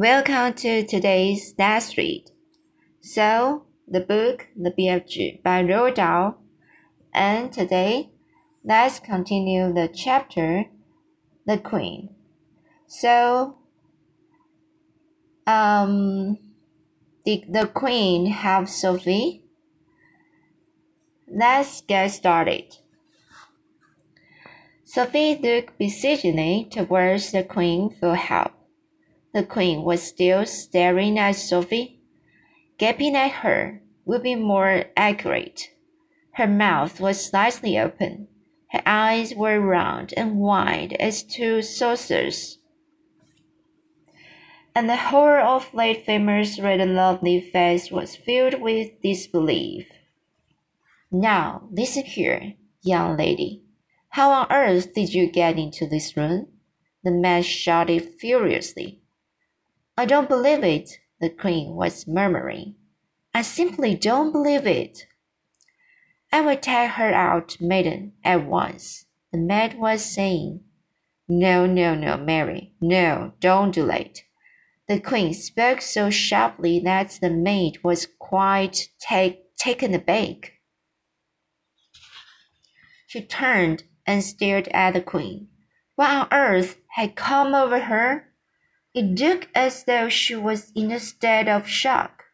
Welcome to today's Let's Read. So, the book The BFG by Roald Dahl. And today, let's continue the chapter The Queen. So, um, did the Queen have Sophie? Let's get started. Sophie looked beseechingly towards the Queen for help. The Queen was still staring at Sophie. Gaping at her would be more accurate. Her mouth was slightly open. Her eyes were round and wide as two saucers. And the whole of late famous red and lovely face was filled with disbelief. Now, listen here, young lady. How on earth did you get into this room? The man shouted furiously. I don't believe it, the queen was murmuring. I simply don't believe it. I will take her out, maiden, at once, the maid was saying. No, no, no, Mary, no, don't do it. The queen spoke so sharply that the maid was quite take, taken aback. She turned and stared at the queen. What on earth had come over her? It looked as though she was in a state of shock.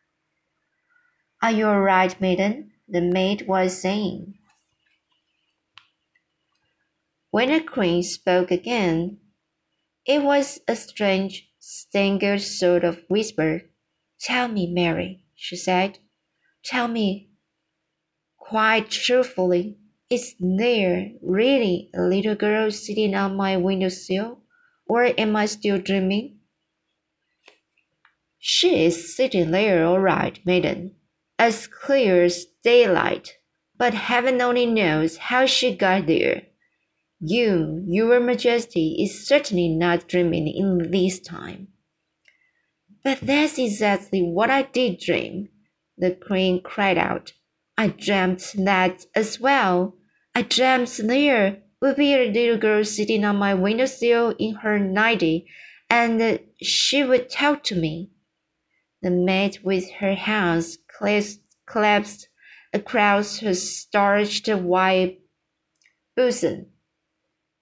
Are you all right, maiden? The maid was saying. When the queen spoke again, it was a strange, strangled sort of whisper. Tell me, Mary, she said. Tell me quite truthfully is there really a little girl sitting on my windowsill, or am I still dreaming? She is sitting there all right, maiden, as clear as daylight, but heaven only knows how she got there. You, your majesty, is certainly not dreaming in this time. But that's exactly what I did dream, the queen cried out. I dreamt that as well. I dreamt there would be a little girl sitting on my windowsill in her nightie, and she would talk to me. The maid, with her hands clasped across her starched white bosom,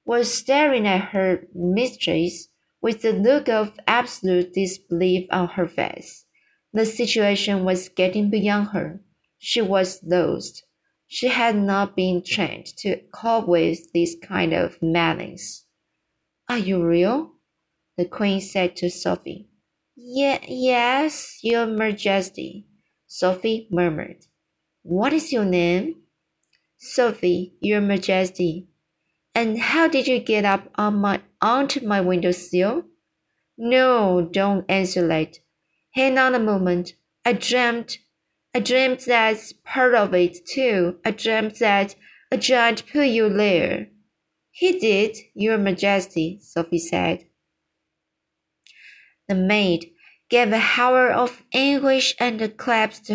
was staring at her mistress with a look of absolute disbelief on her face. The situation was getting beyond her. She was lost. She had not been trained to cope with this kind of madness. Are you real? The queen said to Sophie. Ye- yes, your majesty, Sophie murmured. What is your name? Sophie, your majesty. And how did you get up on my onto my windowsill? No, don't answer that. Hang on a moment. I dreamt I dreamed that part of it too. I dreamed that a giant put you there. He did, Your Majesty, Sophie said. The maid gave a howl of anguish and clasped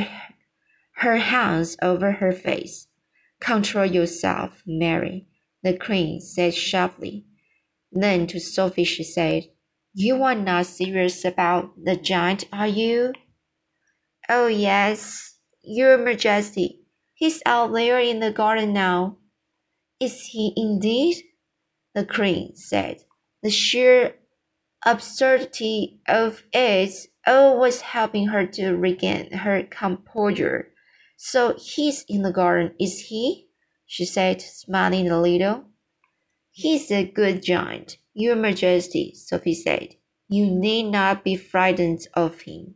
her hands over her face. Control yourself, Mary, the queen said sharply. Then to Sophie she said, You are not serious about the giant, are you? Oh, yes, Your Majesty. He's out there in the garden now. Is he indeed? The queen said. The sheer absurdity of it all was helping her to regain her composure. So he's in the garden, is he? she said, smiling a little. He's a good giant, Your Majesty, Sophie said. You need not be frightened of him.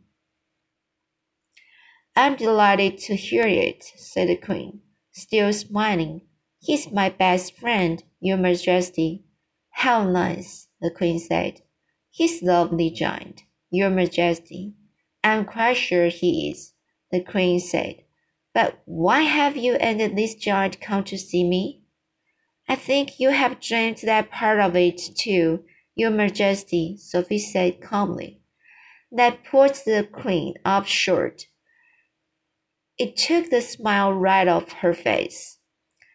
I'm delighted to hear it, said the Queen, still smiling. He's my best friend, Your Majesty. How nice, the Queen said. He's lovely giant, Your Majesty. I'm quite sure he is, the Queen said. But why have you and this giant come to see me? I think you have dreamed that part of it too, Your Majesty, Sophie said calmly. That puts the Queen up short. It took the smile right off her face.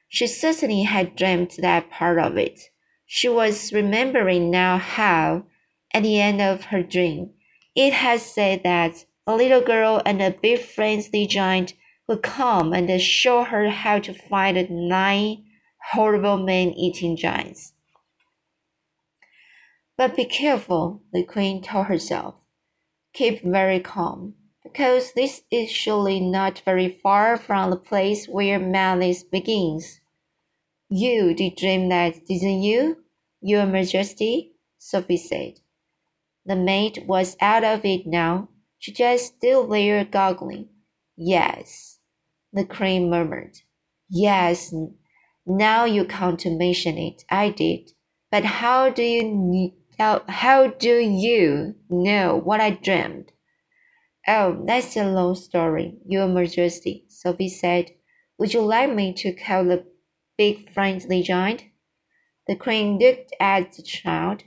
She certainly had dreamed that part of it. She was remembering now how, at the end of her dream, It had said that a little girl and a big friendly giant would come and show her how to fight the nine horrible man-eating giants. But be careful, the queen told herself. Keep very calm, because this is surely not very far from the place where malice begins. You did dream that, didn't you, Your Majesty? Sophie said. The maid was out of it now. She just stood there goggling. Yes, the crane murmured. Yes, now you come to mention it, I did. But how do you how, how do you know what I dreamed? Oh, that's a long story, Your Majesty, Sophie said. Would you like me to call the big friendly giant? The crane looked at the child.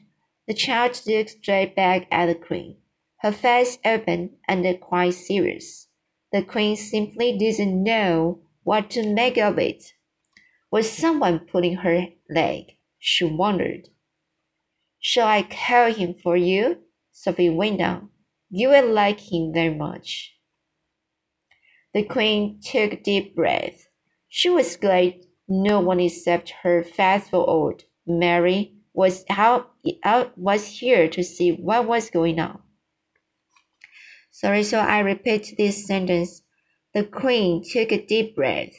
The child looked straight back at the queen, her face open and quite serious. The queen simply didn't know what to make of it. Was someone pulling her leg? She wondered. Shall I call him for you? Sophie went on. You will like him very much. The queen took a deep breath. She was glad no one except her faithful old Mary was out, out was here to see what was going on. Sorry, so I repeat this sentence. The queen took a deep breath.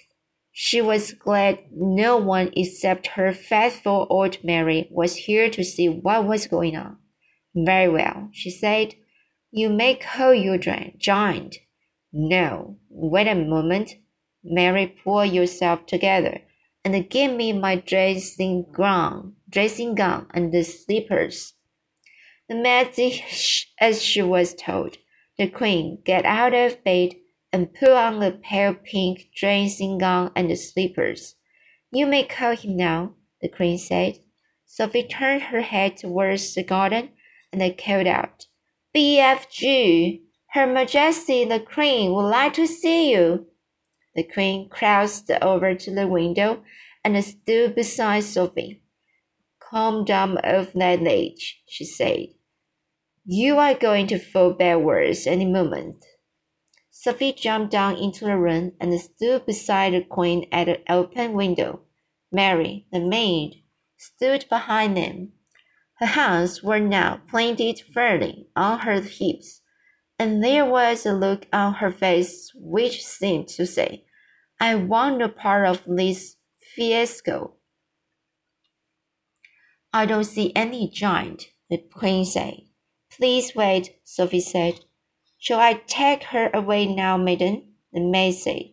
She was glad no one except her faithful old Mary was here to see what was going on. Very well, she said. You may call your giant. No, wait a moment. Mary, pull yourself together and give me my dressing gown, dressing gown and the slippers. The maid did as she was told. The queen got out of bed and put on the pale pink dressing gown and the slippers. You may call him now, the queen said. Sophie turned her head towards the garden and called out, BFG, Her Majesty the Queen would like to see you. The queen crossed over to the window and stood beside Sophie. Down of age, she said. You are going to fall backwards any moment. Sophie jumped down into the room and stood beside the queen at the open window. Mary, the maid, stood behind them. Her hands were now planted firmly on her hips and there was a look on her face which seemed to say, I want no part of this fiasco. I don't see any giant, the queen said. Please wait, Sophie said. Shall I take her away now, maiden? The maid said.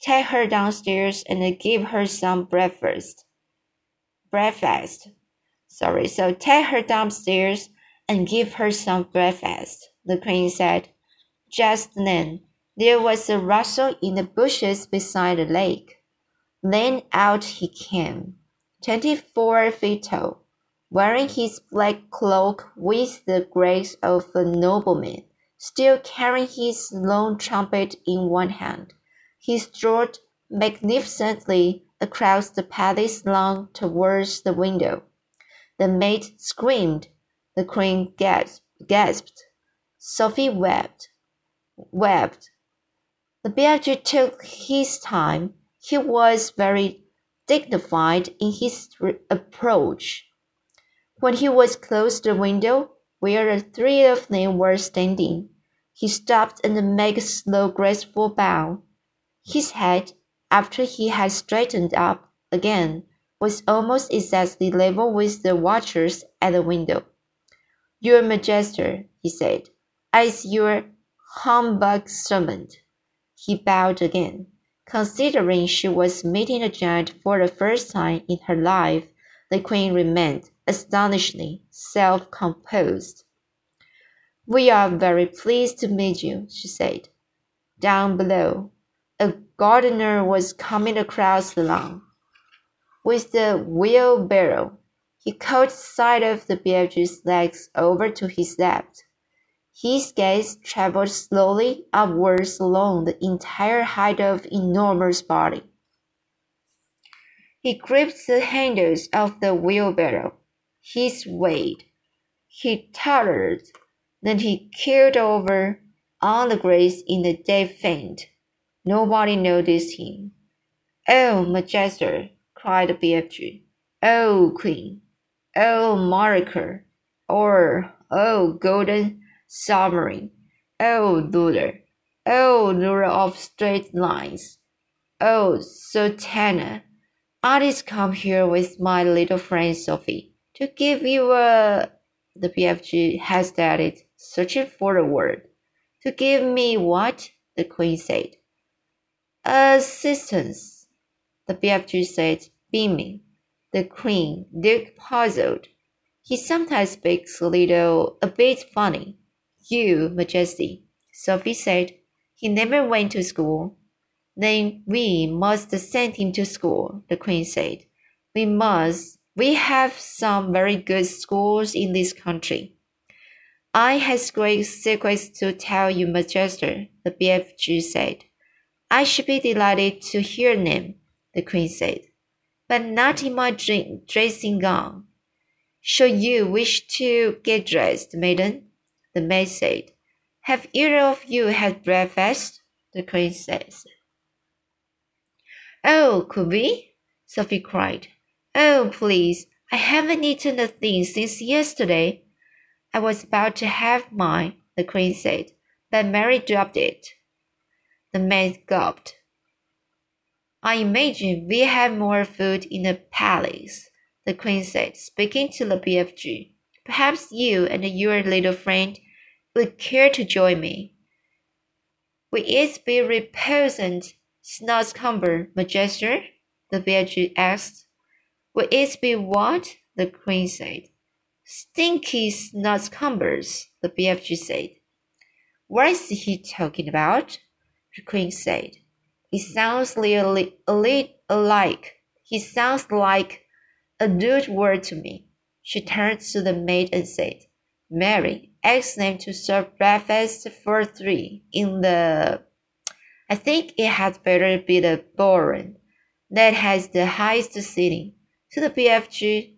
Take her downstairs and give her some breakfast. Breakfast. Sorry, so take her downstairs and give her some breakfast the queen said. Just then, there was a rustle in the bushes beside the lake. Then out he came, twenty-four feet tall, wearing his black cloak with the grace of a nobleman, still carrying his long trumpet in one hand. He strode magnificently across the palace lawn towards the window. The maid screamed. The queen gasped. Sophie wept, wept. The bear took his time. He was very dignified in his approach. When he was close to the window, where the three of them were standing, he stopped and made a slow, graceful bow. His head, after he had straightened up again, was almost exactly level with the watchers at the window. Your Majesty, he said, as your humbug servant. He bowed again. Considering she was meeting a giant for the first time in her life, the queen remained astonishingly self composed. We are very pleased to meet you, she said. Down below, a gardener was coming across the lawn. With the wheelbarrow, he caught sight of the baby's legs over to his left. His gaze traveled slowly upwards along the entire height of enormous body. He gripped the handles of the wheelbarrow. He swayed. He tottered. Then he keeled over on the grass in a dead faint. Nobody noticed him. Oh, Majester, cried Beatrice. Oh, Queen. Oh, Maraker. Or, oh, Golden Submarine. Oh, Luder. Oh, ruler of straight lines. Oh, Sultana. I just come here with my little friend Sophie to give you a. The BFG hesitated, searching for a word. To give me what? The Queen said. Assistance. The BFG said, beaming. The Queen looked puzzled. He sometimes speaks a little, a bit funny. You, Majesty, Sophie said. He never went to school. Then we must send him to school, the queen said. We must. We have some very good schools in this country. I have great secrets to tell you, Majester, the BFG said. I should be delighted to hear them, the queen said, but not in my dressing gown. Should you wish to get dressed, maiden? The maid said. Have either of you had breakfast? The queen says. Oh, could we? Sophie cried. Oh, please, I haven't eaten a thing since yesterday. I was about to have mine, the queen said, but Mary dropped it. The maid gulped. I imagine we have more food in the palace, the queen said, speaking to the BFG. Perhaps you and your little friend would care to join me. Will it be repugnant Snozzcumber, Majester? the BFG asked. Will it be what? the queen said. Stinky Snozzcumbers, the BFG said. What is he talking about? the queen said. It sounds li- alike. He sounds like a rude word to me. She turned to the maid and said, Mary, ask them to serve breakfast for three in the I think it had better be the ballroom that has the highest ceiling. To the BFG,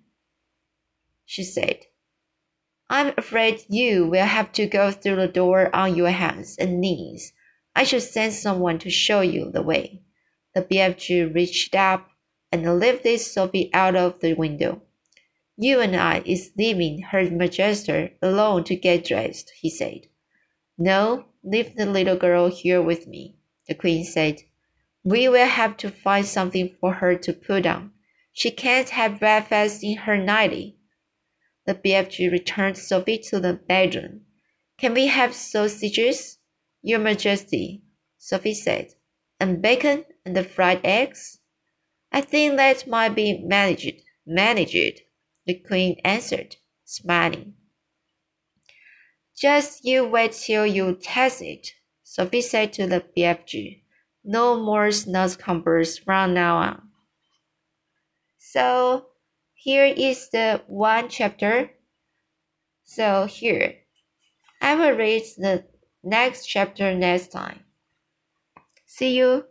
she said. I'm afraid you will have to go through the door on your hands and knees. I should send someone to show you the way. The BFG reached up and lifted Sophie out of the window. You and I is leaving Her Majesty alone to get dressed, he said. No, leave the little girl here with me the queen said. We will have to find something for her to put on. She can't have breakfast in her nightie. The BFG returned Sophie to the bedroom. Can we have sausages? Your Majesty, Sophie said, and bacon and the fried eggs? I think that might be managed. Managed, the Queen answered, smiling. Just you wait till you taste it, Sophie said to the BFG, no more snozzcumbers from now on. So here is the one chapter. So here, I will read the next chapter next time. See you.